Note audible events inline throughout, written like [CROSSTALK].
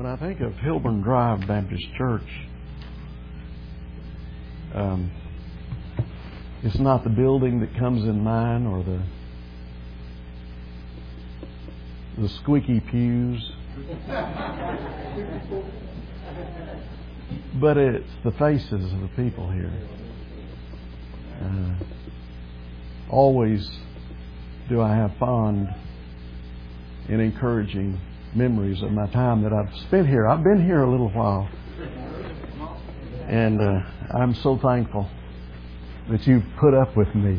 When I think of Hilburn Drive Baptist Church, um, it's not the building that comes in mind or the the squeaky pews, [LAUGHS] but it's the faces of the people here. Uh, always do I have fond and encouraging memories of my time that I've spent here. I've been here a little while. And uh, I'm so thankful that you've put up with me.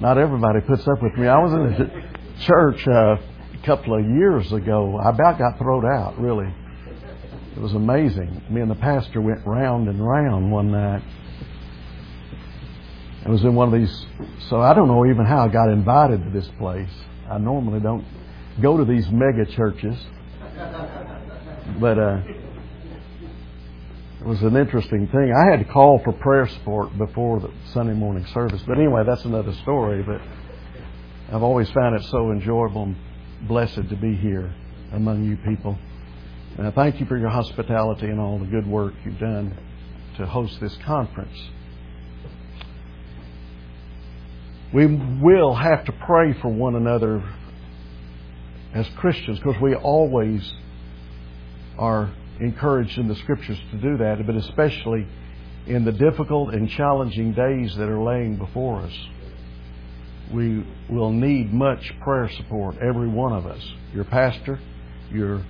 Not everybody puts up with me. I was in a church uh, a couple of years ago. I about got thrown out, really. It was amazing. Me and the pastor went round and round one night. I was in one of these, so I don't know even how I got invited to this place. I normally don't go to these mega churches. But uh, it was an interesting thing. I had to call for prayer support before the Sunday morning service. But anyway, that's another story. But I've always found it so enjoyable and blessed to be here among you people. And I thank you for your hospitality and all the good work you've done to host this conference. We will have to pray for one another as Christians because we always are encouraged in the scriptures to do that, but especially in the difficult and challenging days that are laying before us. We will need much prayer support, every one of us. Your pastor, your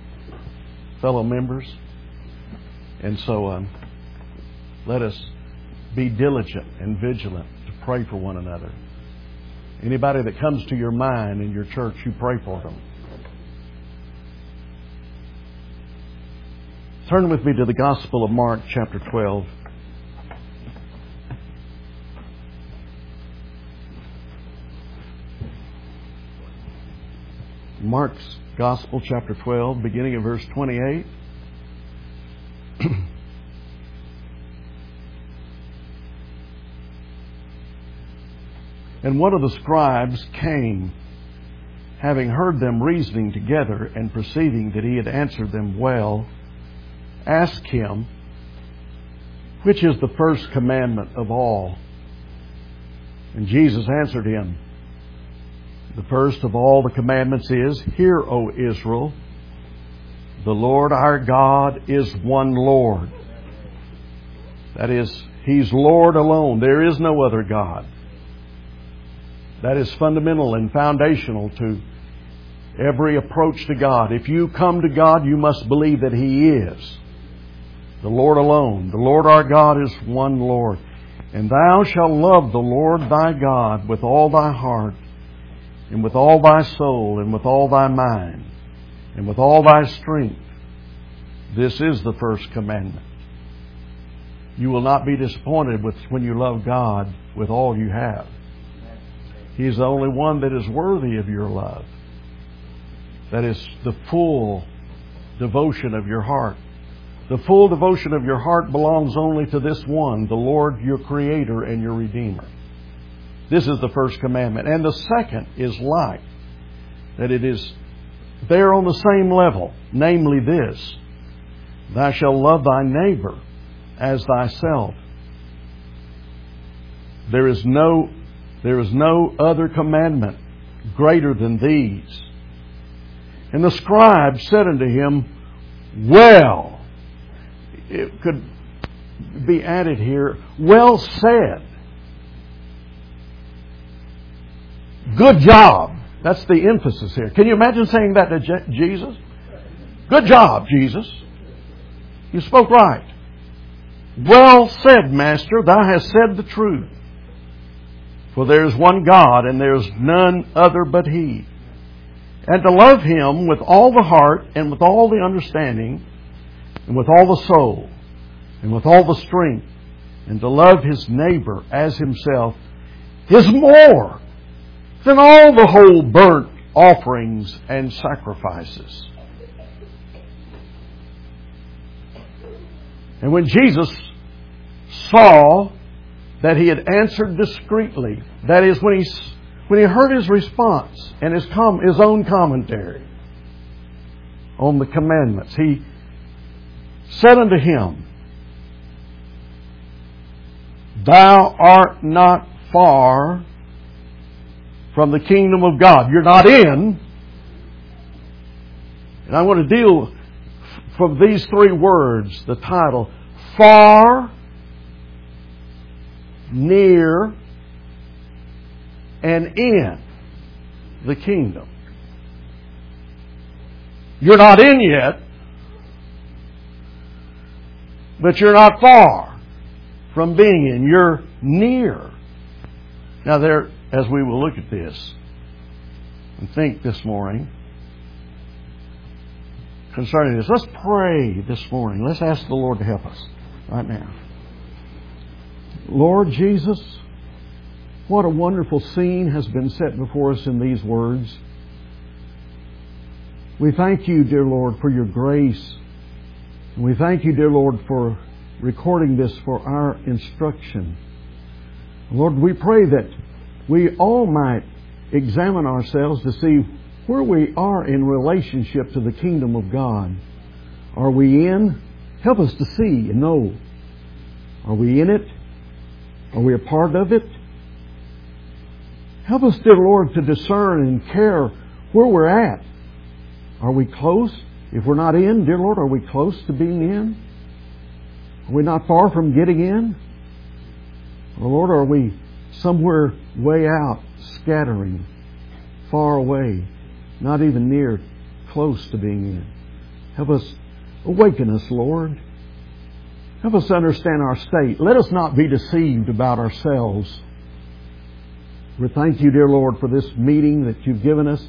fellow members. And so um, let us be diligent and vigilant to pray for one another. Anybody that comes to your mind in your church, you pray for them. Turn with me to the Gospel of Mark, chapter 12. Mark's Gospel, chapter 12, beginning of verse 28. and one of the scribes came, having heard them reasoning together and perceiving that he had answered them well asked him, Which is the first commandment of all? And Jesus answered him, The first of all the commandments is, Hear, O Israel, the Lord our God is one Lord. That is, He's Lord alone. There is no other God. That is fundamental and foundational to every approach to God. If you come to God, you must believe that He is the Lord alone. The Lord our God is one Lord. And thou shalt love the Lord thy God with all thy heart, and with all thy soul, and with all thy mind, and with all thy strength. This is the first commandment. You will not be disappointed with when you love God with all you have. He is the only one that is worthy of your love. That is the full devotion of your heart. The full devotion of your heart belongs only to this one, the Lord your Creator and your Redeemer. This is the first commandment. And the second is like, that it is there on the same level, namely this Thou shalt love thy neighbor as thyself. There is no, there is no other commandment greater than these. And the scribe said unto him, Well, it could be added here, well said. Good job. That's the emphasis here. Can you imagine saying that to Je- Jesus? Good job, Jesus. You spoke right. Well said, Master. Thou hast said the truth. For there is one God, and there is none other but He. And to love Him with all the heart, and with all the understanding, and with all the soul, and with all the strength, and to love his neighbor as himself, is more than all the whole burnt offerings and sacrifices. And when Jesus saw that he had answered discreetly, that is, when he, when he heard his response and his, com, his own commentary, on the commandments. He said unto him, Thou art not far from the kingdom of God. You're not in. And I want to deal from these three words, the title, far, near, and in the kingdom. You're not in yet, but you're not far from being in. You're near. Now, there, as we will look at this and think this morning concerning this, let's pray this morning. Let's ask the Lord to help us right now. Lord Jesus, what a wonderful scene has been set before us in these words. We thank you, dear Lord, for your grace. We thank you, dear Lord, for recording this for our instruction. Lord, we pray that we all might examine ourselves to see where we are in relationship to the kingdom of God. Are we in? Help us to see and know. Are we in it? Are we a part of it? Help us, dear Lord, to discern and care where we're at. Are we close? If we're not in, dear Lord, are we close to being in? Are we not far from getting in? Or Lord, are we somewhere way out, scattering, far away, not even near, close to being in? Help us awaken us, Lord. Help us understand our state. Let us not be deceived about ourselves. We thank you, dear Lord, for this meeting that you've given us.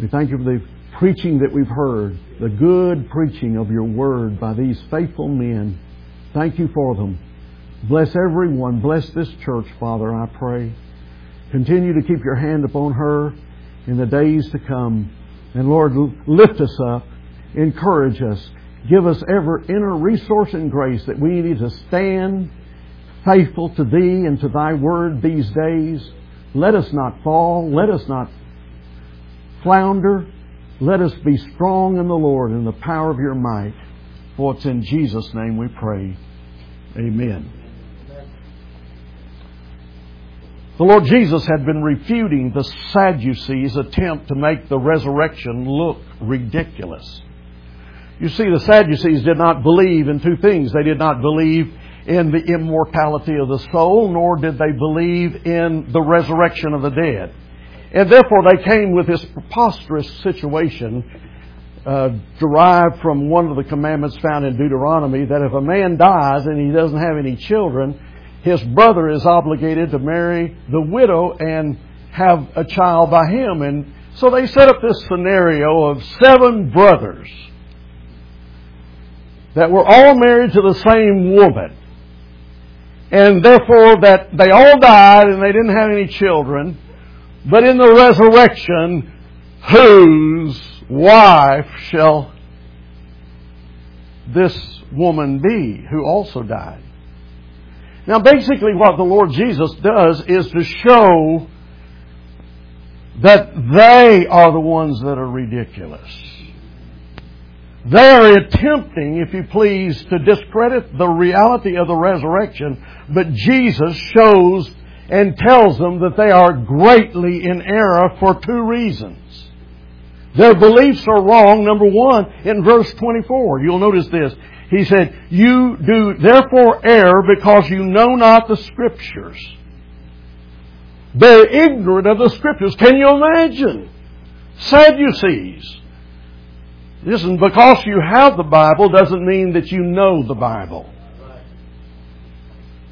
We thank you for the preaching that we've heard, the good preaching of your word by these faithful men. Thank you for them. Bless everyone. Bless this church, Father, I pray. Continue to keep your hand upon her in the days to come. And Lord, lift us up, encourage us, give us ever inner resource and grace that we need to stand faithful to Thee and to Thy Word these days. Let us not fall. Let us not flounder. Let us be strong in the Lord and the power of your might. For it's in Jesus' name we pray. Amen. The Lord Jesus had been refuting the Sadducees' attempt to make the resurrection look ridiculous. You see, the Sadducees did not believe in two things. They did not believe in the immortality of the soul, nor did they believe in the resurrection of the dead. And therefore they came with this preposterous situation uh, derived from one of the commandments found in Deuteronomy that if a man dies and he doesn't have any children, his brother is obligated to marry the widow and have a child by him. And so they set up this scenario of seven brothers that were all married to the same woman. And therefore that they all died and they didn't have any children. But in the resurrection, whose wife shall this woman be who also died? Now, basically, what the Lord Jesus does is to show that they are the ones that are ridiculous. They are attempting, if you please, to discredit the reality of the resurrection, but Jesus shows and tells them that they are greatly in error for two reasons. Their beliefs are wrong, number one, in verse 24. You'll notice this. He said, You do therefore err because you know not the Scriptures. They're ignorant of the Scriptures. Can you imagine? Sadducees. Listen, because you have the Bible doesn't mean that you know the Bible.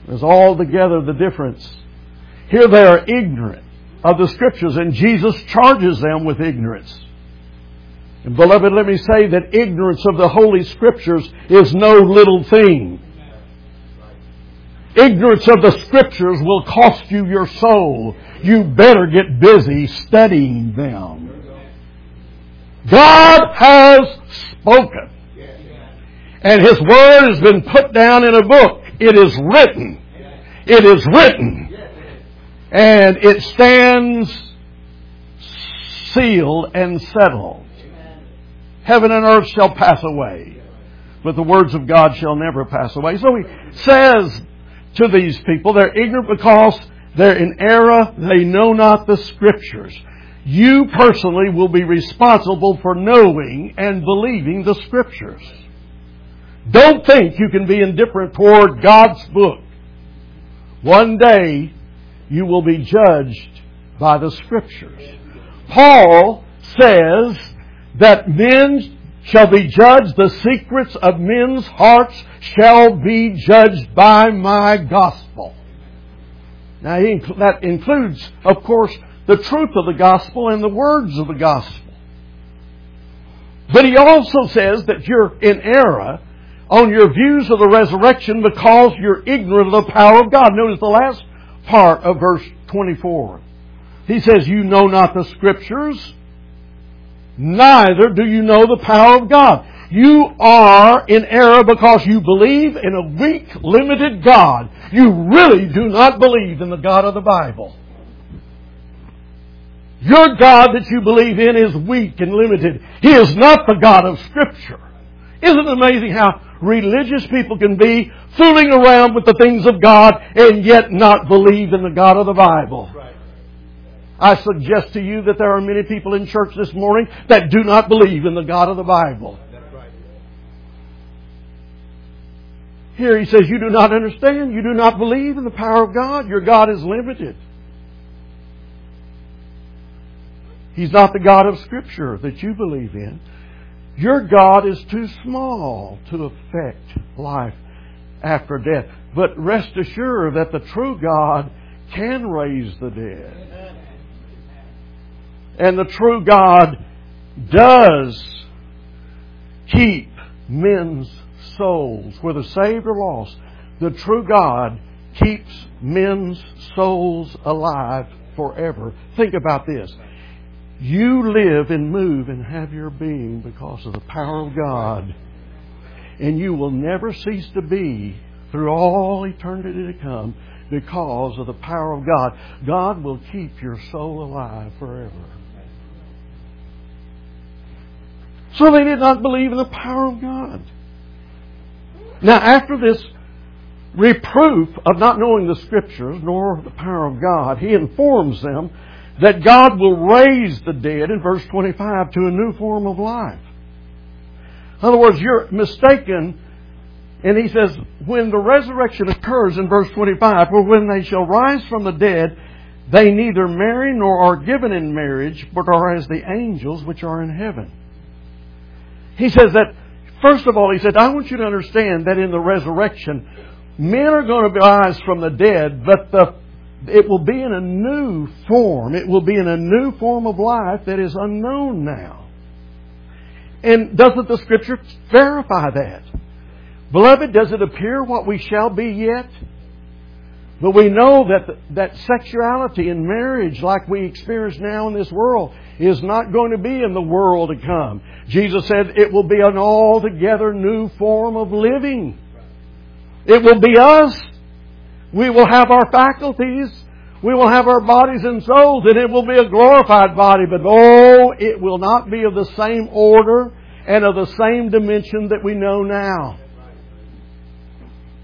There's altogether the difference. Here they are ignorant of the Scriptures, and Jesus charges them with ignorance. And beloved, let me say that ignorance of the Holy Scriptures is no little thing. Ignorance of the Scriptures will cost you your soul. You better get busy studying them. God has spoken. And His Word has been put down in a book. It is written. It is written. And it stands sealed and settled. Heaven and earth shall pass away, but the words of God shall never pass away. So he says to these people, they're ignorant because they're in error, they know not the scriptures. You personally will be responsible for knowing and believing the scriptures. Don't think you can be indifferent toward God's book. One day you will be judged by the scriptures. Paul says that men shall be judged, the secrets of men's hearts shall be judged by my gospel. Now, that includes, of course, the truth of the gospel and the words of the gospel. But he also says that you're in error on your views of the resurrection because you're ignorant of the power of God. Notice the last part of verse 24. He says, You know not the scriptures, neither do you know the power of God. You are in error because you believe in a weak, limited God. You really do not believe in the God of the Bible. Your God that you believe in is weak and limited. He is not the God of Scripture. Isn't it amazing how religious people can be fooling around with the things of God and yet not believe in the God of the Bible? I suggest to you that there are many people in church this morning that do not believe in the God of the Bible. Here he says, You do not understand. You do not believe in the power of God. Your God is limited. He's not the God of Scripture that you believe in. Your God is too small to affect life after death. But rest assured that the true God can raise the dead. And the true God does keep men's souls, whether saved or lost. The true God keeps men's souls alive forever. Think about this. You live and move and have your being because of the power of God. And you will never cease to be through all eternity to come because of the power of God. God will keep your soul alive forever. So they did not believe in the power of God. Now, after this reproof of not knowing the Scriptures nor the power of God, he informs them that God will raise the dead in verse 25 to a new form of life. In other words, you're mistaken. And he says, when the resurrection occurs in verse 25, for when they shall rise from the dead, they neither marry nor are given in marriage, but are as the angels which are in heaven. He says that, first of all, he said, I want you to understand that in the resurrection, men are going to rise from the dead, but the it will be in a new form. It will be in a new form of life that is unknown now. And doesn't the Scripture verify that? Beloved, does it appear what we shall be yet? But we know that, that sexuality in marriage, like we experience now in this world, is not going to be in the world to come. Jesus said it will be an altogether new form of living. It will be us we will have our faculties. We will have our bodies and souls, and it will be a glorified body. But oh, it will not be of the same order and of the same dimension that we know now.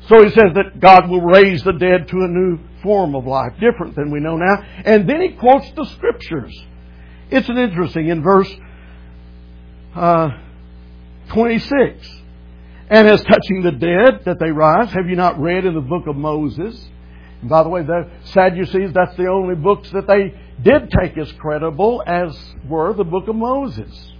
So he says that God will raise the dead to a new form of life, different than we know now. And then he quotes the scriptures. It's an interesting in verse uh, 26. And as touching the dead that they rise, have you not read in the book of Moses? And by the way, the Sadducees, that's the only books that they did take as credible as were the book of Moses.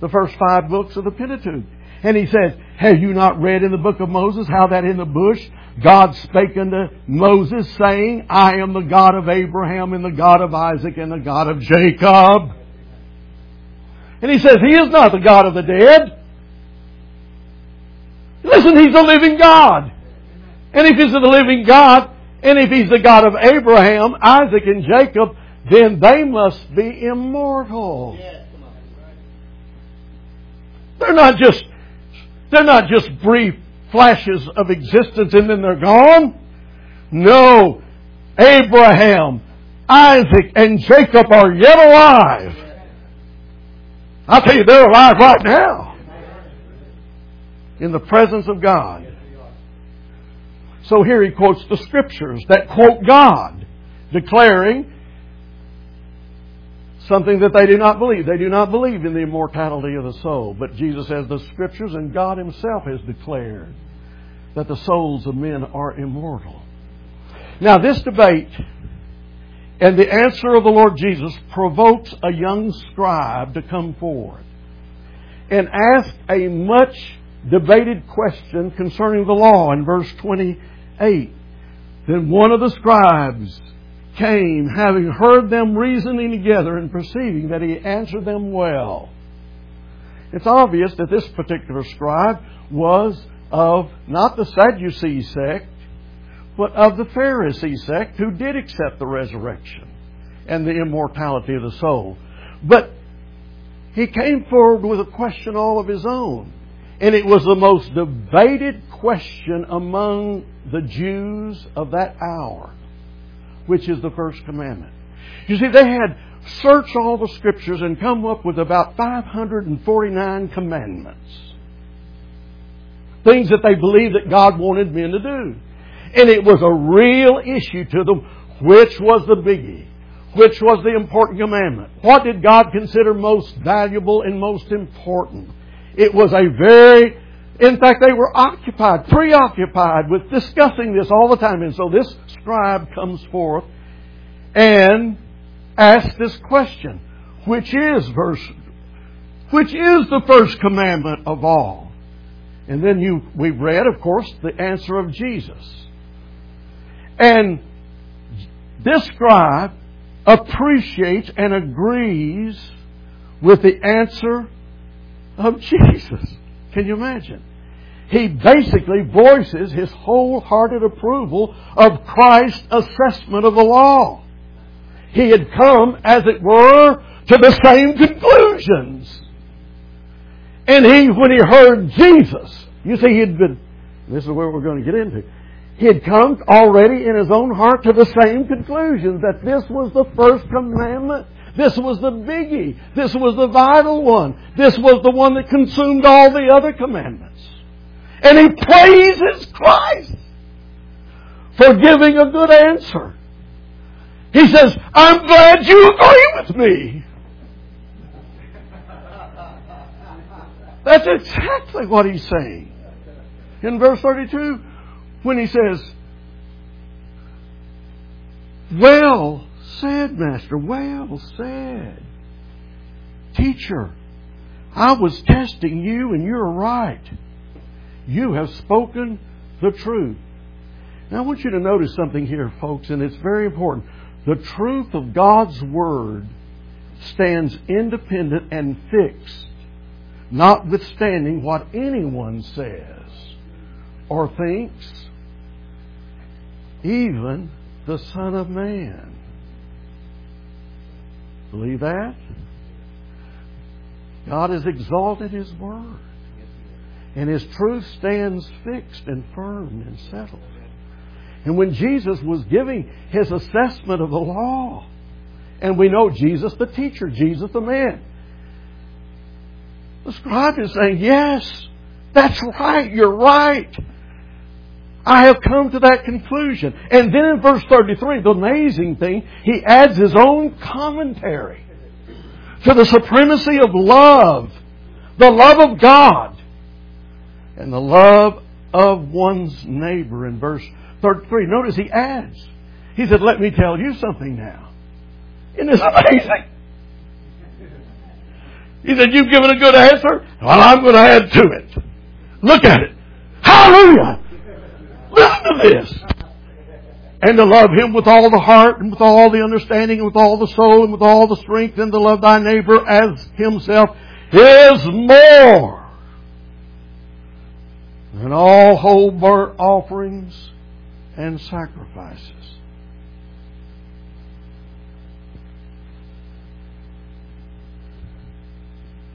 The first five books of the Pentateuch. And he says, Have you not read in the book of Moses how that in the bush God spake unto Moses, saying, I am the God of Abraham and the God of Isaac and the God of Jacob? And he says, He is not the God of the dead. Listen, He's a living God. And if He's the living God, and if He's the God of Abraham, Isaac, and Jacob, then they must be immortal. They're not just, they're not just brief flashes of existence and then they're gone. No. Abraham, Isaac, and Jacob are yet alive. I'll tell you, they're alive right now. In the presence of God. So here he quotes the scriptures that quote God, declaring something that they do not believe. They do not believe in the immortality of the soul. But Jesus says the scriptures and God himself has declared that the souls of men are immortal. Now this debate and the answer of the Lord Jesus provokes a young scribe to come forward and ask a much debated question concerning the law in verse 28. Then one of the scribes came, having heard them reasoning together and perceiving that he answered them well. It's obvious that this particular scribe was of not the Sadducee sect, but of the Pharisee sect who did accept the resurrection and the immortality of the soul. But he came forward with a question all of his own. And it was the most debated question among the Jews of that hour, which is the first commandment. You see, they had searched all the scriptures and come up with about 549 commandments. Things that they believed that God wanted men to do. And it was a real issue to them which was the biggie, which was the important commandment. What did God consider most valuable and most important? It was a very, in fact, they were occupied, preoccupied with discussing this all the time. And so this scribe comes forth and asks this question, which is verse, which is the first commandment of all. And then you, we've read, of course, the answer of Jesus. And this scribe appreciates and agrees with the answer of Jesus. Can you imagine? He basically voices his wholehearted approval of Christ's assessment of the law. He had come, as it were, to the same conclusions. And he, when he heard Jesus, you see, he'd been, this is where we're going to get into. He had come already in his own heart to the same conclusion that this was the first commandment. This was the biggie. This was the vital one. This was the one that consumed all the other commandments. And he praises Christ for giving a good answer. He says, I'm glad you agree with me. [LAUGHS] That's exactly what he's saying. In verse 32, when he says, Well said, Master, well said. Teacher, I was testing you and you're right. You have spoken the truth. Now I want you to notice something here, folks, and it's very important. The truth of God's Word stands independent and fixed, notwithstanding what anyone says or thinks even the Son of Man. Believe that? God has exalted His Word. And His truth stands fixed and firm and settled. And when Jesus was giving His assessment of the law, and we know Jesus the teacher, Jesus the man, the scribe is saying, Yes, that's right, you're right. I have come to that conclusion. And then in verse 33, the amazing thing, he adds his own commentary to the supremacy of love, the love of God, and the love of one's neighbor in verse 33. Notice he adds, he said, let me tell you something now. Isn't this amazing? He said, you've given a good answer. Well, I'm going to add to it. Look at it. Hallelujah. Listen to this. And to love Him with all the heart and with all the understanding and with all the soul and with all the strength and to love thy neighbor as himself is more than all whole burnt offerings and sacrifices.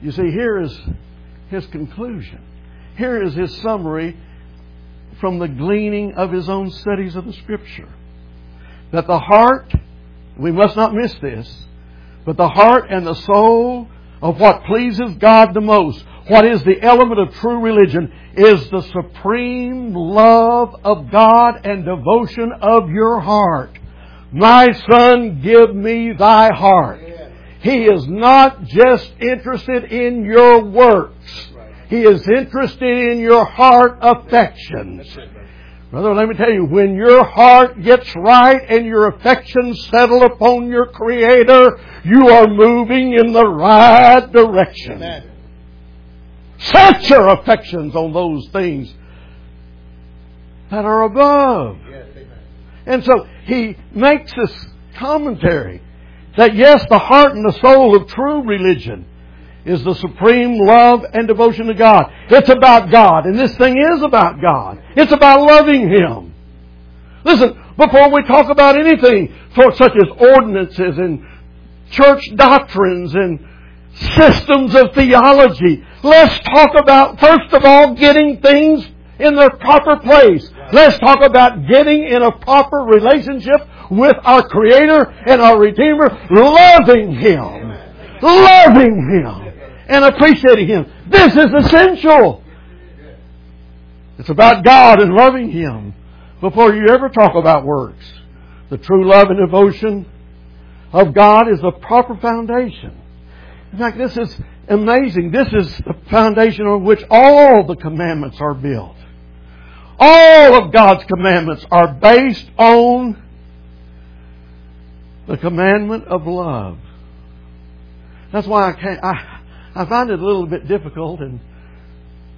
You see, here is his conclusion. Here is his summary from the gleaning of his own studies of the Scripture. That the heart, we must not miss this, but the heart and the soul of what pleases God the most, what is the element of true religion, is the supreme love of God and devotion of your heart. My son, give me thy heart. He is not just interested in your works. He is interested in your heart affections. Brother, let me tell you, when your heart gets right and your affections settle upon your Creator, you are moving in the right direction. Amen. Set your affections on those things that are above. Yes, and so he makes this commentary that yes, the heart and the soul of true religion is the supreme love and devotion to God. It's about God, and this thing is about God. It's about loving Him. Listen, before we talk about anything such as ordinances and church doctrines and systems of theology, let's talk about, first of all, getting things in their proper place. Let's talk about getting in a proper relationship with our Creator and our Redeemer, loving Him. Loving Him and appreciating Him. This is essential. It's about God and loving Him before you ever talk about works. The true love and devotion of God is the proper foundation. In fact, this is amazing. This is the foundation on which all the commandments are built. All of God's commandments are based on the commandment of love. That's why I can't, I, I find it a little bit difficult and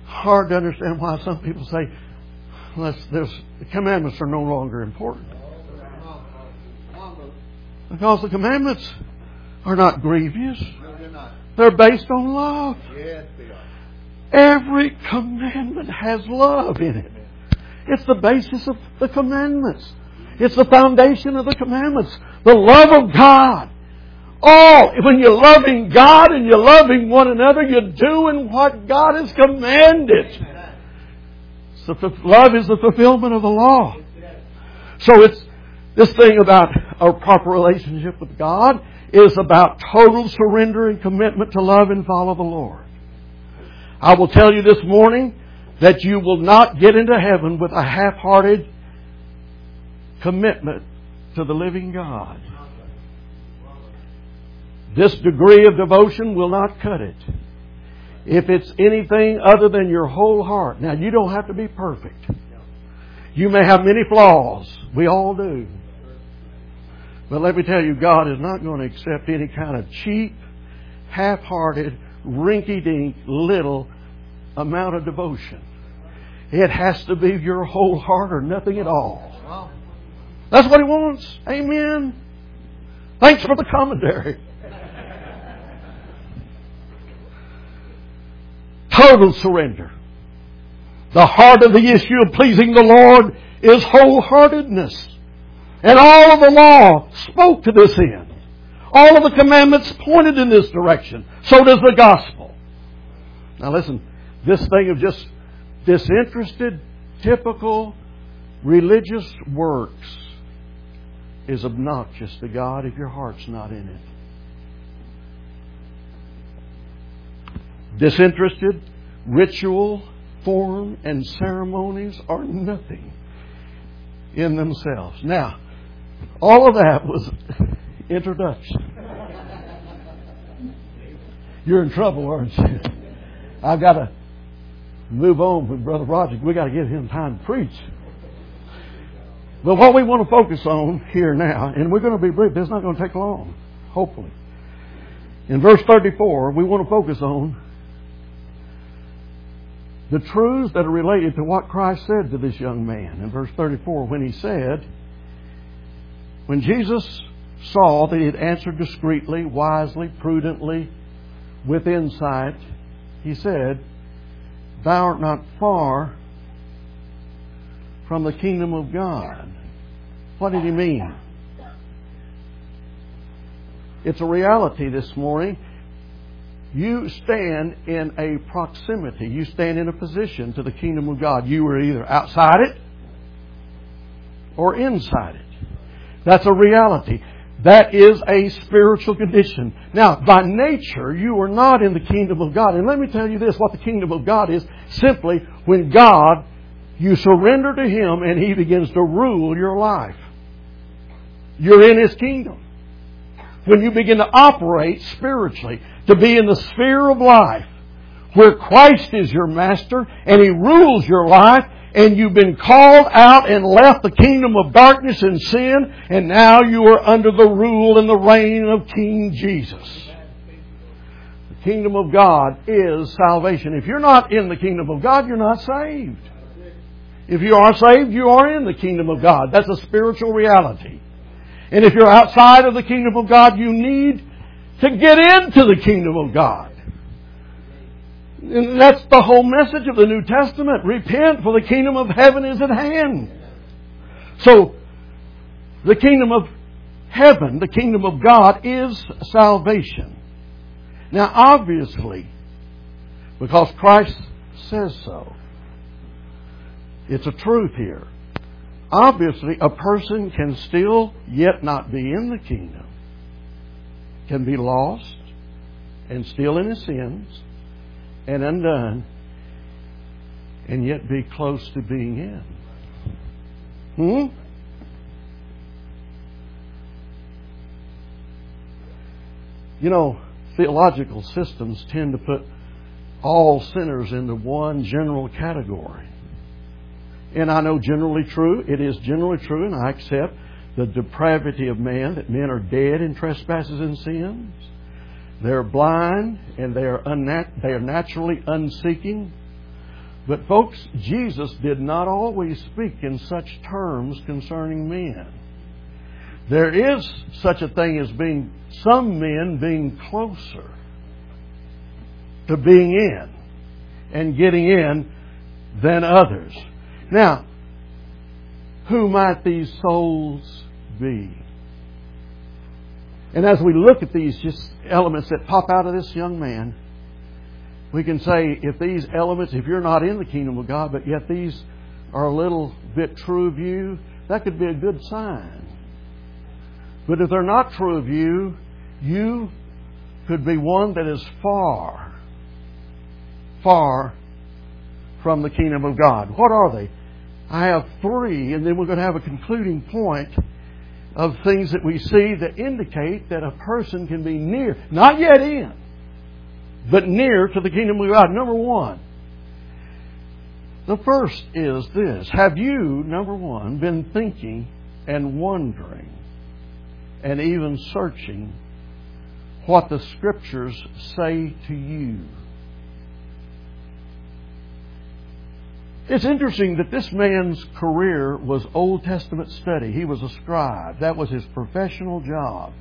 hard to understand why some people say, unless the commandments are no longer important. Because the commandments are not grievous. They're based on love. Every commandment has love in it. It's the basis of the commandments. It's the foundation of the commandments. The love of God. Oh, when you're loving God and you're loving one another, you're doing what God has commanded. So love is the fulfillment of the law. So it's this thing about our proper relationship with God is about total surrender and commitment to love and follow the Lord. I will tell you this morning that you will not get into heaven with a half-hearted commitment to the living God. This degree of devotion will not cut it. If it's anything other than your whole heart. Now, you don't have to be perfect. You may have many flaws. We all do. But let me tell you, God is not going to accept any kind of cheap, half-hearted, rinky-dink little amount of devotion. It has to be your whole heart or nothing at all. That's what He wants. Amen. Thanks for the commentary. Total surrender. The heart of the issue of pleasing the Lord is wholeheartedness. And all of the law spoke to this end. All of the commandments pointed in this direction. So does the gospel. Now listen, this thing of just disinterested, typical religious works is obnoxious to God if your heart's not in it. Disinterested, ritual, form, and ceremonies are nothing in themselves. Now, all of that was introduction. You're in trouble, aren't you? I've got to move on with Brother Roger. We've got to give him time to preach. But what we want to focus on here now, and we're going to be brief, it's not going to take long, hopefully. In verse 34, we want to focus on the truths that are related to what Christ said to this young man in verse 34 when he said, when Jesus saw that he had answered discreetly, wisely, prudently, with insight, he said, Thou art not far from the kingdom of God. What did he mean? It's a reality this morning you stand in a proximity. You stand in a position to the kingdom of God. You are either outside it or inside it. That's a reality. That is a spiritual condition. Now, by nature, you are not in the kingdom of God. And let me tell you this, what the kingdom of God is, simply when God, you surrender to Him and He begins to rule your life. You're in His kingdom. When you begin to operate spiritually, to be in the sphere of life, where Christ is your master and He rules your life, and you've been called out and left the kingdom of darkness and sin, and now you are under the rule and the reign of King Jesus. The kingdom of God is salvation. If you're not in the kingdom of God, you're not saved. If you are saved, you are in the kingdom of God. That's a spiritual reality. And if you're outside of the kingdom of God, you need to get into the kingdom of God. And that's the whole message of the New Testament. Repent, for the kingdom of heaven is at hand. So, the kingdom of heaven, the kingdom of God, is salvation. Now, obviously, because Christ says so, it's a truth here. Obviously, a person can still yet not be in the kingdom, can be lost and still in his sins and undone and yet be close to being in. Hmm? You know, theological systems tend to put all sinners into one general category. And I know generally true, it is generally true, and I accept the depravity of man, that men are dead in trespasses and sins. They're blind and they are, unnat- they are naturally unseeking. But, folks, Jesus did not always speak in such terms concerning men. There is such a thing as being some men being closer to being in and getting in than others. Now, who might these souls be? And as we look at these just elements that pop out of this young man, we can say if these elements, if you're not in the kingdom of God, but yet these are a little bit true of you, that could be a good sign. But if they're not true of you, you could be one that is far, far from the kingdom of God. What are they? I have three, and then we're going to have a concluding point of things that we see that indicate that a person can be near, not yet in, but near to the kingdom of God. Number one, the first is this. Have you, number one, been thinking and wondering and even searching what the Scriptures say to you? It's interesting that this man's career was Old Testament study. He was a scribe. That was his professional job.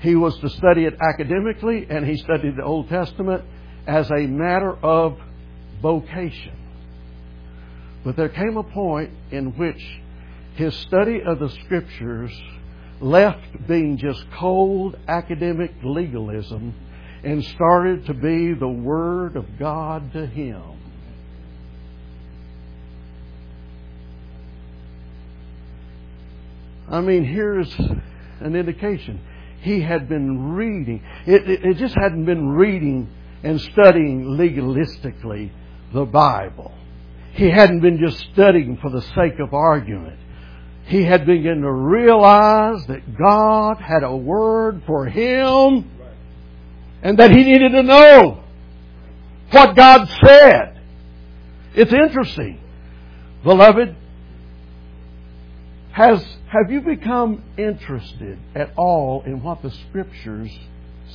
He was to study it academically, and he studied the Old Testament as a matter of vocation. But there came a point in which his study of the Scriptures left being just cold academic legalism and started to be the Word of God to him. I mean, here's an indication. He had been reading. It, it, it, just hadn't been reading and studying legalistically the Bible. He hadn't been just studying for the sake of argument. He had begun to realize that God had a word for him and that he needed to know what God said. It's interesting. Beloved, has, have you become interested at all in what the Scriptures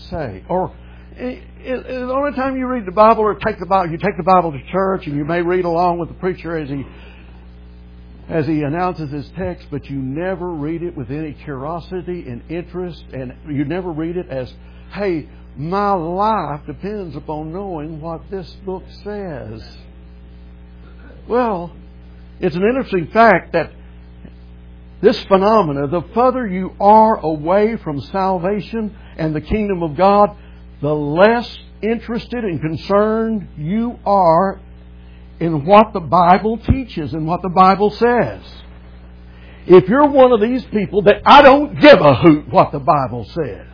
say? Or the only time you read the Bible or take the Bible, you take the Bible to church and you may read along with the preacher as he as he announces his text, but you never read it with any curiosity and interest, and you never read it as, hey, my life depends upon knowing what this book says. Well, it's an interesting fact that this phenomena, the further you are away from salvation and the kingdom of God, the less interested and concerned you are in what the Bible teaches and what the Bible says. if you're one of these people that I don't give a hoot what the Bible says,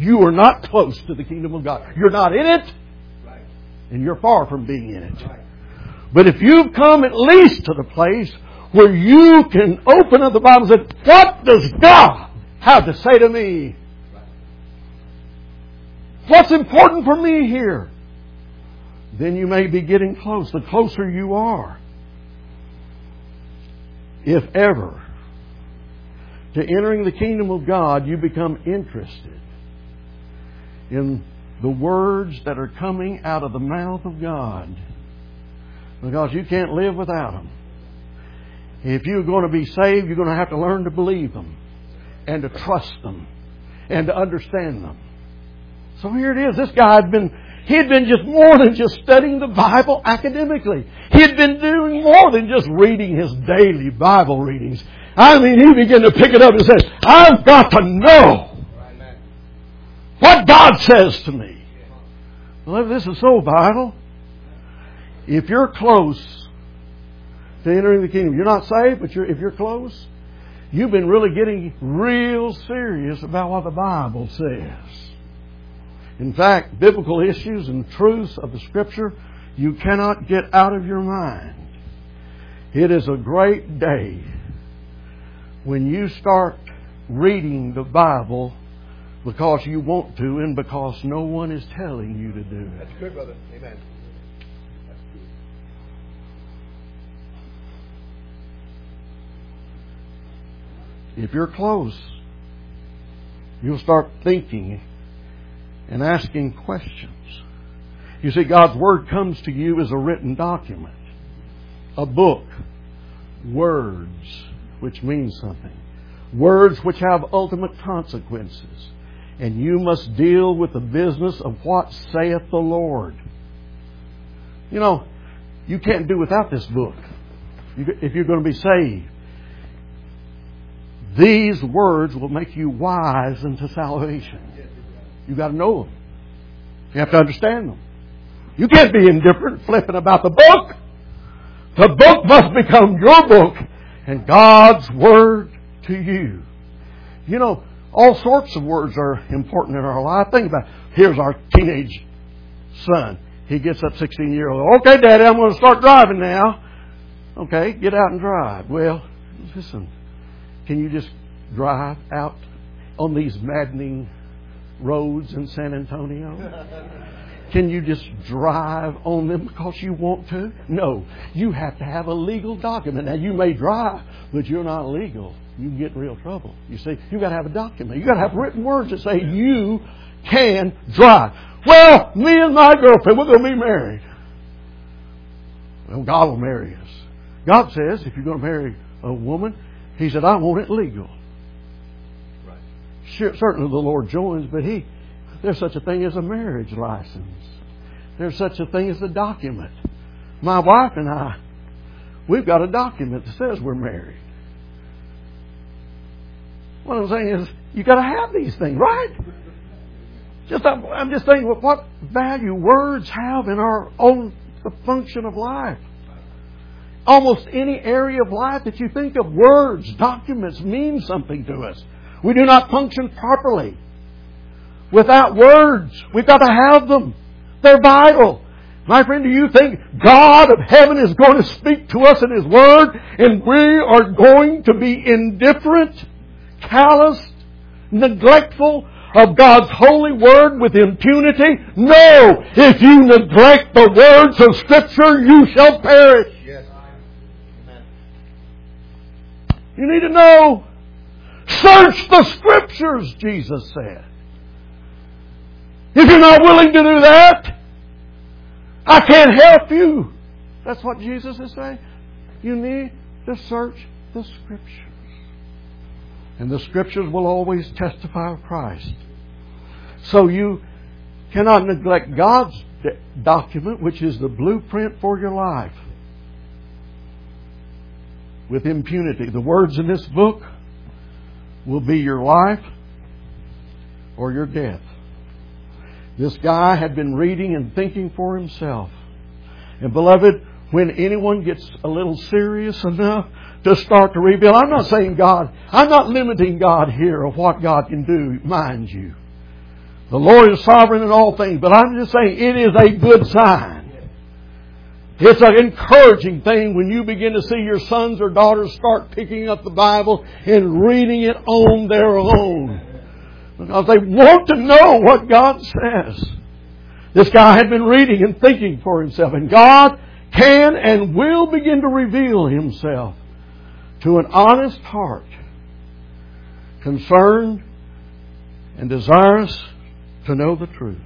you are not close to the kingdom of God. You're not in it, and you're far from being in it. But if you've come at least to the place where you can open up the Bible and say, What does God have to say to me? What's important for me here? Then you may be getting close. The closer you are, if ever, to entering the kingdom of God, you become interested in the words that are coming out of the mouth of God because you can't live without them. If you're going to be saved, you're going to have to learn to believe them and to trust them and to understand them. So here it is. This guy had been, he had been just more than just studying the Bible academically. He had been doing more than just reading his daily Bible readings. I mean, he began to pick it up and say, I've got to know what God says to me. Well, this is so vital. If you're close to entering the kingdom, you're not saved, but you're, if you're close, you've been really getting real serious about what the Bible says. In fact, biblical issues and truths of the Scripture you cannot get out of your mind. It is a great day when you start reading the Bible because you want to and because no one is telling you to do it. That's good, brother. Amen. If you're close, you'll start thinking and asking questions. You see, God's Word comes to you as a written document, a book, words, which means something, words which have ultimate consequences. And you must deal with the business of what saith the Lord. You know, you can't do without this book if you're going to be saved. These words will make you wise unto salvation. You've got to know them. You have to understand them. You can't be indifferent, flipping about the book. The book must become your book and God's Word to you. You know, all sorts of words are important in our life. Think about it. Here's our teenage son. He gets up 16 years old. Okay, Daddy, I'm going to start driving now. Okay, get out and drive. Well, listen, can you just drive out on these maddening roads in San Antonio? [LAUGHS] Can you just drive on them because you want to? No. You have to have a legal document. Now, you may drive, but you're not legal. You get in real trouble. You see, you've got to have a document. You've got to have written words that say you can drive. Well, me and my girlfriend, we're going to be married. Well, God will marry us. God says if you're going to marry a woman, He said, I want it legal. Sure, certainly the Lord joins, but He, there's such a thing as a marriage license. There's such a thing as a document. My wife and I, we've got a document that says we're married. What I'm saying is, you got to have these things, right? Just I'm just saying what value words have in our own function of life. Almost any area of life that you think of, words, documents mean something to us. We do not function properly without words. We've got to have them. They're vital. My friend, do you think God of heaven is going to speak to us in His Word and we are going to be indifferent, calloused, neglectful of God's holy Word with impunity? No! If you neglect the words of Scripture, you shall perish. Yes. You need to know. Search the Scriptures, Jesus said. If you're not willing to do that, I can't help you. That's what Jesus is saying. You need to search the Scriptures. And the Scriptures will always testify of Christ. So you cannot neglect God's document, which is the blueprint for your life, with impunity. The words in this book will be your life or your death. This guy had been reading and thinking for himself. And beloved, when anyone gets a little serious enough to start to rebuild. I'm not saying God, I'm not limiting God here of what God can do, mind you. The Lord is sovereign in all things, but I'm just saying it is a good sign. It's an encouraging thing when you begin to see your sons or daughters start picking up the Bible and reading it on their own. Because they want to know what God says. This guy had been reading and thinking for himself, and God can and will begin to reveal himself to an honest heart, concerned and desirous to know the truth.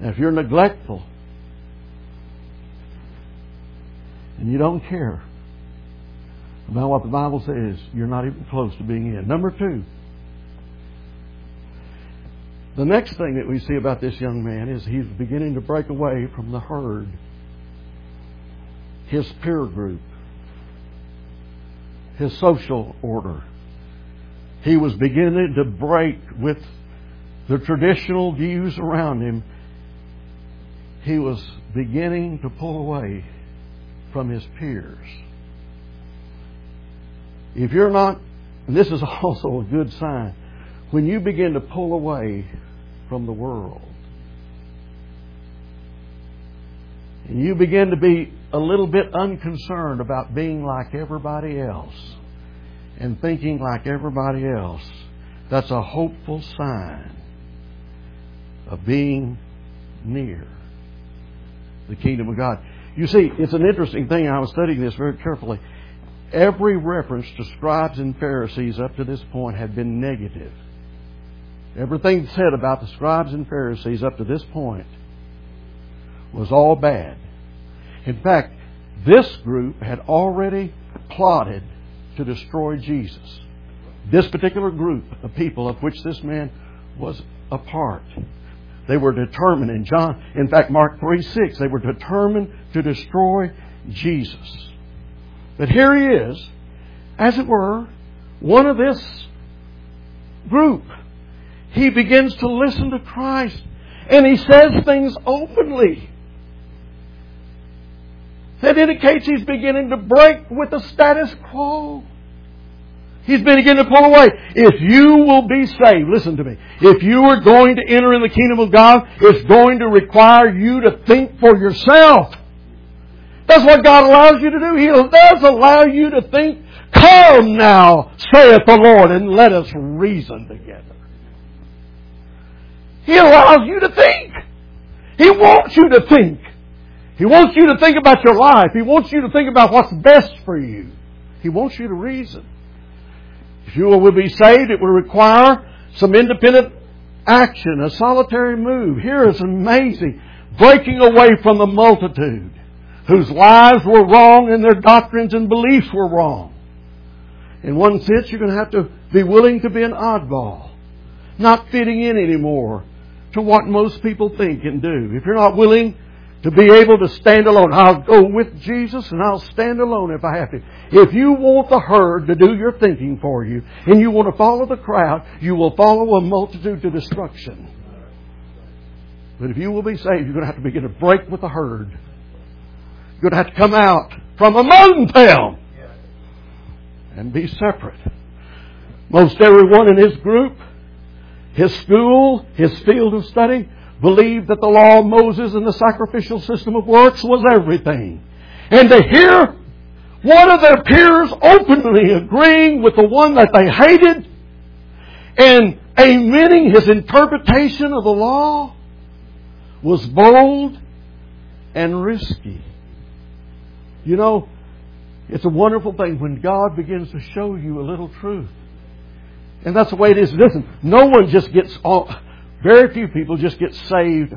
And if you're neglectful and you don't care about what the Bible says, you're not even close to being in. Number two, the next thing that we see about this young man is he's beginning to break away from the herd, his peer group, his social order. He was beginning to break with the traditional views around him. He was beginning to pull away from his peers. If you're not, and this is [LAUGHS] also a good sign, when you begin to pull away from the world, and you begin to be a little bit unconcerned about being like everybody else and thinking like everybody else, that's a hopeful sign of being near the kingdom of God. You see, it's an interesting thing. I was studying this very carefully. Every reference to scribes and Pharisees up to this point had been negative. Everything said about the scribes and Pharisees up to this point was all bad. In fact, this group had already plotted to destroy Jesus. This particular group of people of which this man was a part. They were determined in John, in fact, Mark 3 6, they were determined to destroy Jesus. But here he is, as it were, one of this group he begins to listen to Christ. And he says things openly that indicates he's beginning to break with the status quo. He's beginning to pull away. If you will be saved, listen to me. If you are going to enter in the kingdom of God, it's going to require you to think for yourself. That's what God allows you to do. He does allow you to think, come now, saith the Lord, and let us reason together. He allows you to think. He wants you to think. He wants you to think about your life. He wants you to think about what's best for you. He wants you to reason. If you will be saved, it will require some independent action, a solitary move. Here is amazing. Breaking away from the multitude whose lives were wrong and their doctrines and beliefs were wrong. In one sense, you're going to have to be willing to be an oddball, not fitting in anymore to what most people think and do. If you're not willing to be able to stand alone, I'll go with Jesus and I'll stand alone if I have to. If you want the herd to do your thinking for you and you want to follow the crowd, you will follow a multitude to destruction. But if you will be saved, you're going to have to begin to break with the herd. You're going to have to come out from among them and be separate. Most everyone in his group his school, his field of study, believed that the law of Moses and the sacrificial system of works was everything. And to hear one of their peers openly agreeing with the one that they hated and amening his interpretation of the law was bold and risky. You know, it's a wonderful thing when God begins to show you a little truth. And that's the way it is. Listen, no one just gets all, very few people just get saved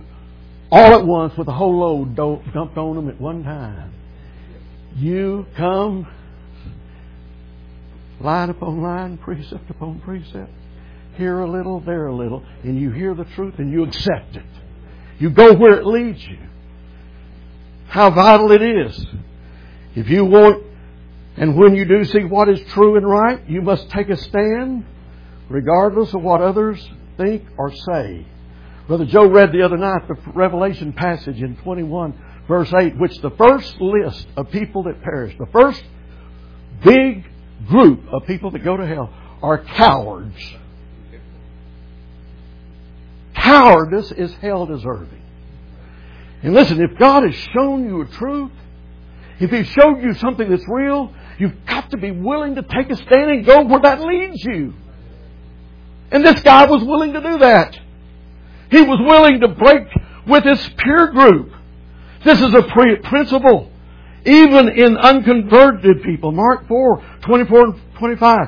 all at once with a whole load dumped on them at one time. You come line upon line, precept upon precept, here a little, there a little, and you hear the truth and you accept it. You go where it leads you. How vital it is. If you want, and when you do see what is true and right, you must take a stand regardless of what others think or say, Brother Joe read the other night the Revelation passage in 21, verse 8, which the first list of people that perish, the first big group of people that go to hell are cowards. Cowardice is hell deserving. And listen, if God has shown you a truth, if He's showed you something that's real, you've got to be willing to take a stand and go where that leads you. And this guy was willing to do that. He was willing to break with his peer group. This is a pre- principle. Even in unconverted people. Mark 4, 24 and 25.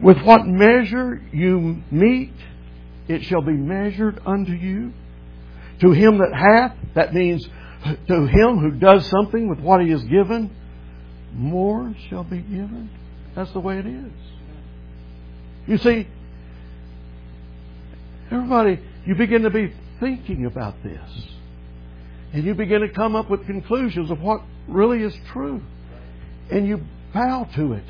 With what measure you mete, it shall be measured unto you. To him that hath, that means to him who does something with what he is given, more shall be given. That's the way it is. You see, everybody, you begin to be thinking about this. And you begin to come up with conclusions of what really is true. And you bow to it.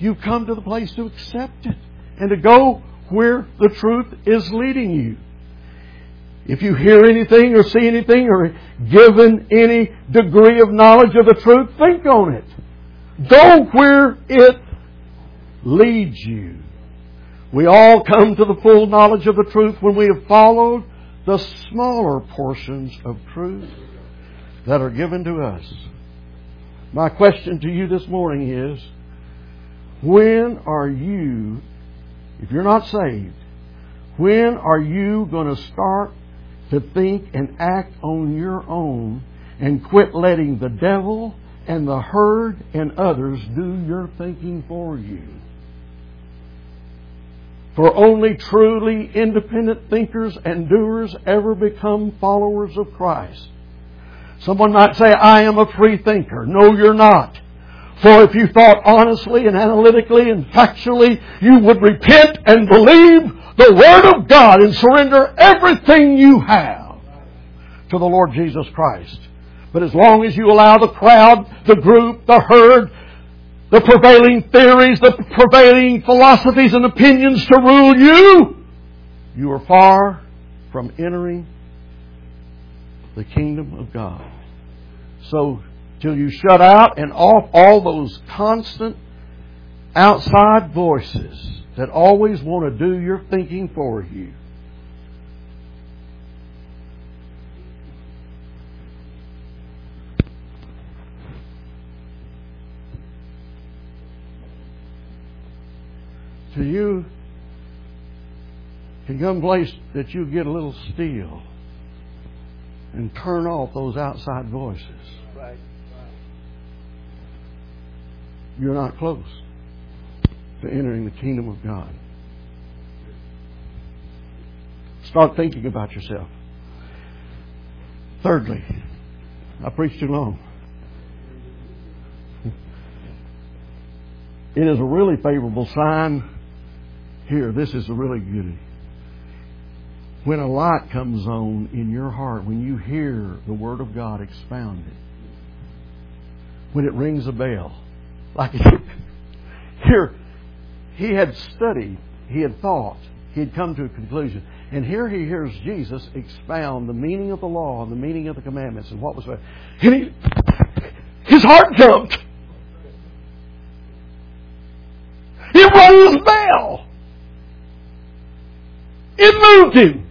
You come to the place to accept it and to go where the truth is leading you. If you hear anything or see anything or given any degree of knowledge of the truth, think on it. Go where it leads you. We all come to the full knowledge of the truth when we have followed the smaller portions of truth that are given to us. My question to you this morning is, when are you, if you're not saved, when are you going to start to think and act on your own and quit letting the devil and the herd and others do your thinking for you? For only truly independent thinkers and doers ever become followers of Christ. Someone might say, I am a free thinker. No, you're not. For if you thought honestly and analytically and factually, you would repent and believe the Word of God and surrender everything you have to the Lord Jesus Christ. But as long as you allow the crowd, the group, the herd, the prevailing theories, the prevailing philosophies and opinions to rule you, you are far from entering the kingdom of God. So, till you shut out and off all those constant outside voices that always want to do your thinking for you, to you can come place that you get a little still and turn off those outside voices. Right. You're not close to entering the kingdom of God. Start thinking about yourself. Thirdly, I preached too long. It is a really favorable sign here, this is a really good. When a light comes on in your heart, when you hear the Word of God expounded, when it rings a bell, like [LAUGHS] here, he had studied, he had thought, he had come to a conclusion. And here he hears Jesus expound the meaning of the law and the meaning of the commandments and what was that. And he, his heart jumped. Moved him.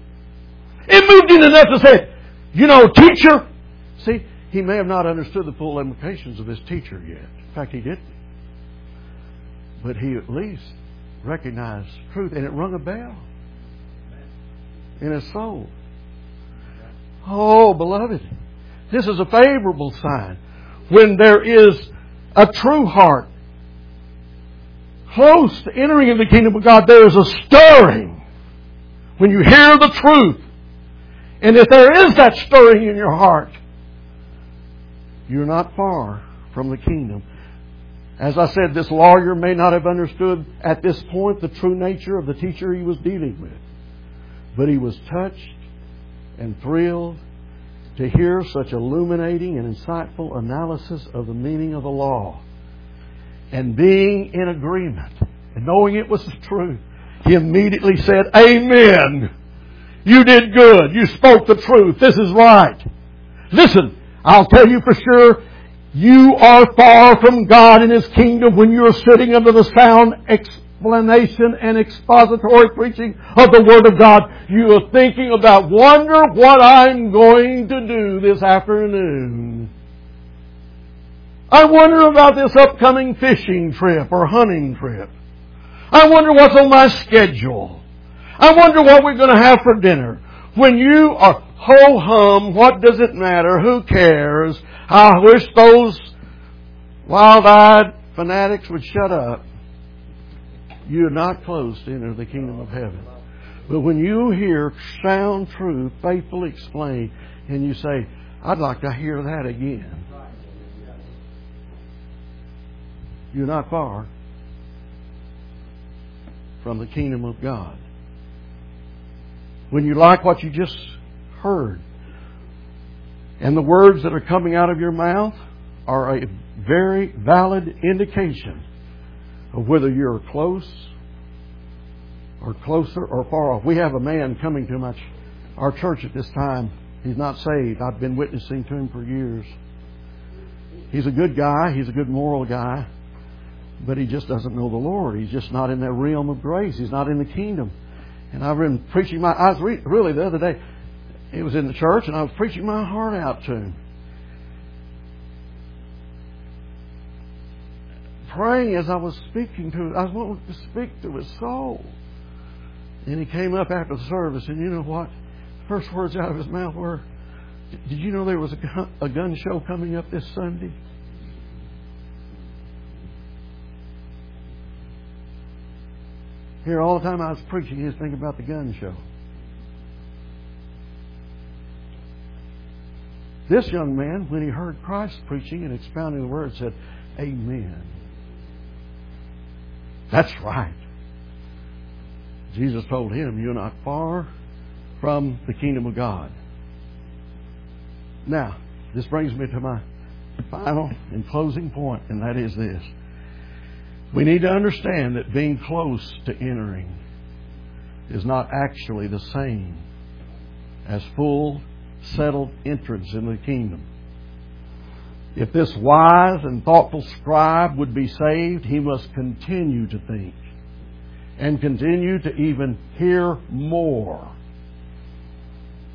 It moved him enough to say, you know, teacher. See, he may have not understood the full implications of this teacher yet. In fact, he didn't. But he at least recognized truth, and it rung a bell in his soul. Oh, beloved, this is a favorable sign. When there is a true heart close to entering into the kingdom of God, there is a stirring when you hear the truth, and if there is that stirring in your heart, you're not far from the kingdom. As I said, this lawyer may not have understood at this point the true nature of the teacher he was dealing with. But he was touched and thrilled to hear such illuminating and insightful analysis of the meaning of the law. And being in agreement and knowing it was the truth, he immediately said, Amen. You did good. You spoke the truth. This is right. Listen, I'll tell you for sure, you are far from God and His kingdom when you're sitting under the sound explanation and expository preaching of the Word of God. You are thinking about, wonder what I'm going to do this afternoon. I wonder about this upcoming fishing trip or hunting trip. I wonder what's on my schedule. I wonder what we're going to have for dinner. When you are ho hum, what does it matter? Who cares? I wish those wild-eyed fanatics would shut up. You're not close to enter the kingdom of heaven. But when you hear sound truth faithfully explained, and you say, I'd like to hear that again. You're not far from the kingdom of God. When you like what you just heard, and the words that are coming out of your mouth are a very valid indication of whether you're close or closer or far off. We have a man coming to my, our church at this time. He's not saved. I've been witnessing to him for years. He's a good guy. He's a good moral guy but he just doesn't know the Lord. He's just not in that realm of grace. He's not in the kingdom. And I've been preaching my, was re, really the other day, it was in the church and I was preaching my heart out to him. Praying as I was speaking to, him, I was wanting to speak to his soul. And he came up after the service and you know what? First words out of his mouth were, did you know there was a gun show coming up this Sunday? Here, all the time I was preaching, he was thinking about the gun show. This young man, when he heard Christ preaching and expounding the word, said, Amen. That's right. Jesus told him, You're not far from the kingdom of God. Now, this brings me to my final and closing point, and that is this. We need to understand that being close to entering is not actually the same as full, settled entrance in the kingdom. If this wise and thoughtful scribe would be saved, he must continue to think and continue to even hear more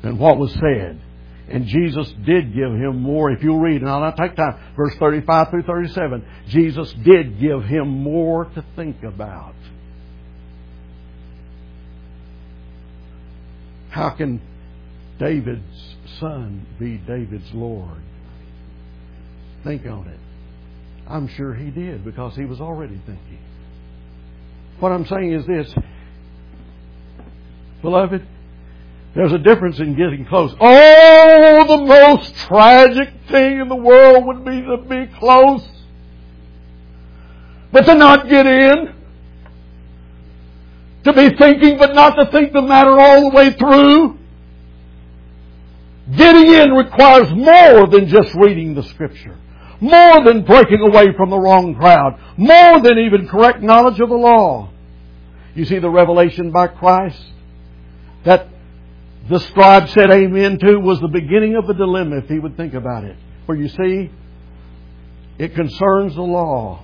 than what was said and Jesus did give him more. If you'll read, and I'll not take time, verse 35 through 37, Jesus did give him more to think about. How can David's son be David's Lord? Think on it. I'm sure he did because he was already thinking. What I'm saying is this, beloved, there's a difference in getting close. Oh, the most tragic thing in the world would be to be close, but to not get in. To be thinking, but not to think the matter all the way through. Getting in requires more than just reading the Scripture. More than breaking away from the wrong crowd. More than even correct knowledge of the law. You see the revelation by Christ that the scribe said amen to was the beginning of a dilemma if he would think about it. For you see, it concerns the law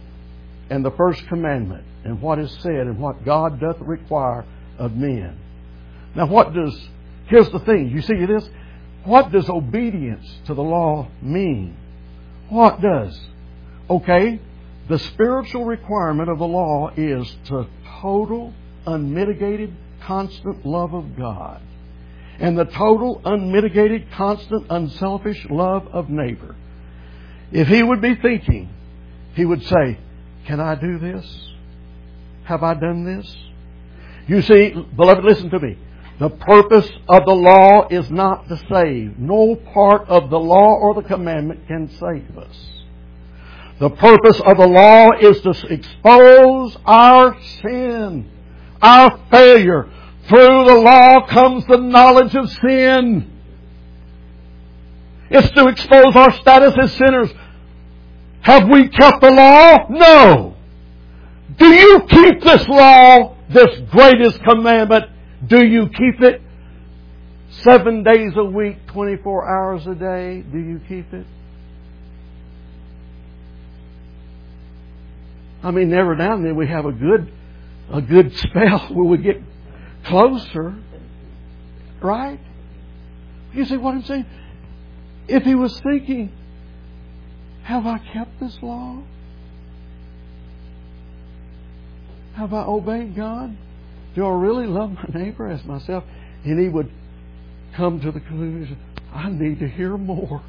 and the first commandment and what is said and what God doth require of men. Now what does, here's the thing, you see this? What does obedience to the law mean? What does? Okay, the spiritual requirement of the law is to total, unmitigated, constant love of God and the total, unmitigated, constant, unselfish love of neighbor. If he would be thinking, he would say, Can I do this? Have I done this? You see, beloved, listen to me. The purpose of the law is not to save. No part of the law or the commandment can save us. The purpose of the law is to expose our sin, our failure, through the law comes the knowledge of sin. It's to expose our status as sinners. Have we kept the law? No. Do you keep this law, this greatest commandment? Do you keep it? seven days a week, 24 hours a day, do you keep it? I mean, every now and then we have a good, a good spell [LAUGHS] where we get closer, right? You see what I'm saying? If he was thinking, have I kept this law? Have I obeyed God? Do I really love my neighbor as myself? And he would come to the conclusion, I need to hear more.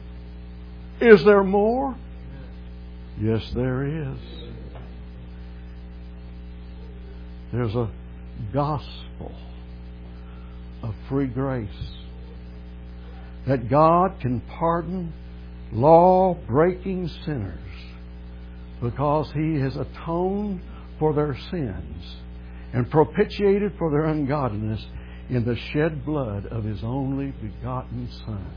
Is there more? Yes, there is. There's a gospel of free grace that God can pardon law breaking sinners because He has atoned for their sins and propitiated for their ungodliness in the shed blood of His only begotten Son.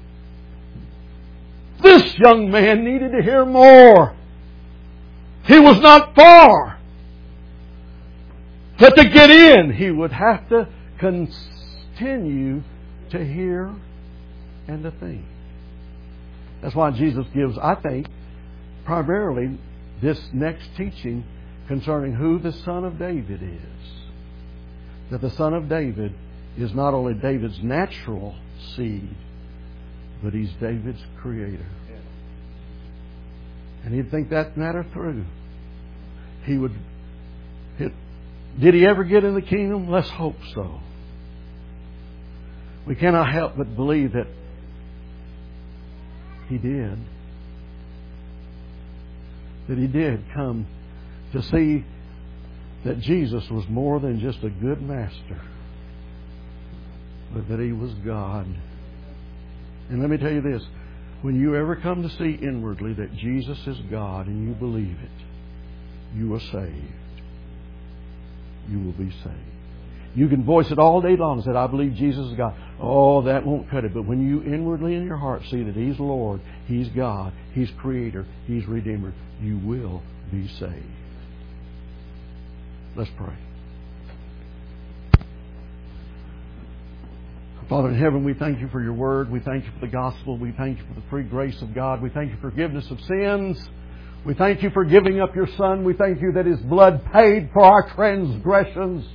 This young man needed to hear more. He was not far. But to get in, he would have to continue to hear and to think. That's why Jesus gives, I think, primarily this next teaching concerning who the Son of David is. That the Son of David is not only David's natural seed, but he's David's creator. And he'd think that matter through. He would hit did he ever get in the kingdom? Let's hope so. We cannot help but believe that he did. That he did come to see that Jesus was more than just a good master, but that he was God. And let me tell you this when you ever come to see inwardly that Jesus is God and you believe it, you are saved you will be saved. You can voice it all day long and say, I believe Jesus is God. Oh, that won't cut it. But when you inwardly in your heart see that He's Lord, He's God, He's Creator, He's Redeemer, you will be saved. Let's pray. Father in heaven, we thank you for your word. We thank you for the gospel. We thank you for the free grace of God. We thank you for forgiveness of sins. We thank you for giving up your Son. We thank you that His blood paid for our transgressions.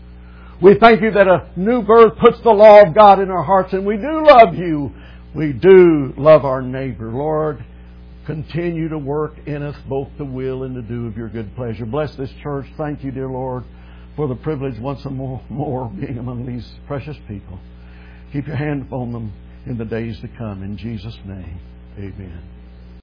We thank you that a new birth puts the law of God in our hearts, and we do love you. We do love our neighbor. Lord, continue to work in us both the will and the do of your good pleasure. Bless this church. Thank you, dear Lord, for the privilege once more, more being among these precious people. Keep your hand upon them in the days to come. In Jesus' name, amen.